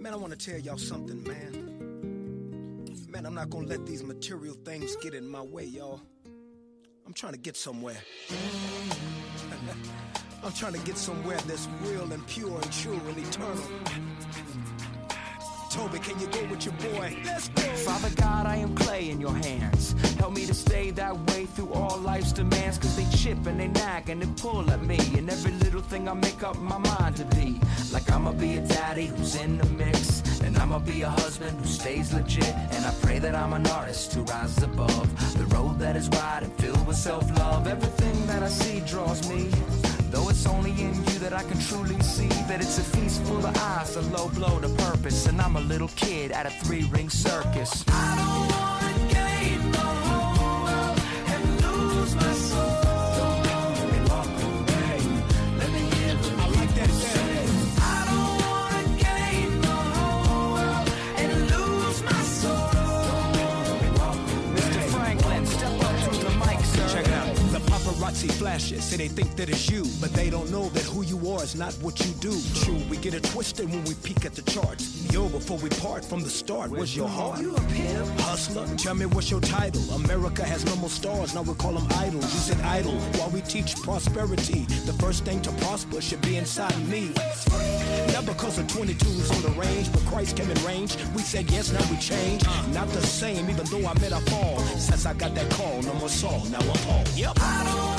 Man, I want to tell y'all something, man. Man, I'm not gonna let these material things get in my way, y'all. I'm trying to get somewhere. I'm trying to get somewhere that's real and pure and true and eternal. Toby, can you go with your boy? Let's go. Father God, I am clay in your hands. Help me to stay that way demands. Cause they chip and they nag and they pull at me. And every little thing I make up my mind to be. Like I'ma be a daddy who's in the mix. And I'ma be a husband who stays legit. And I pray that I'm an artist who rises above the road that is wide and filled with self love. Everything that I see draws me. Though it's only in you that I can truly see that it's a feast full of eyes, a low blow to purpose. And I'm a little kid at a three ring circus. I don't wanna paparazzi flashes, say they think that it's you, but they don't know that who you are is not what you do. True, we get it twisted when we peek at the charts. Yo, before we part from the start, where's your heart? You a pimp? Hustler, tell me what's your title? America has no more stars, now we call them idols. You said idol, while we teach prosperity. The first thing to prosper should be inside me. Not because of 22s on the range, but Christ came in range. We said yes, now we change. Uh. Not the same, even though I met a fall. Since I got that call, no more Saul, now I'm Paul. Yep.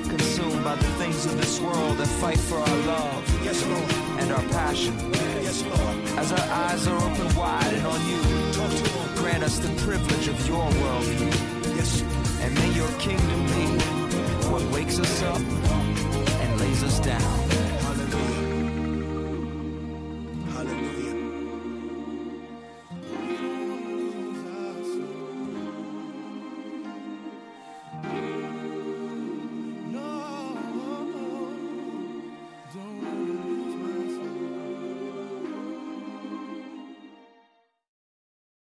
Get consumed by the things of this world that fight for our love Yes, Lord. and our passion. Yes, Lord. As our eyes are open wide and on you, Talk to him. grant us the privilege of your worldview. Yes. And may your kingdom be what wakes us up and lays us down.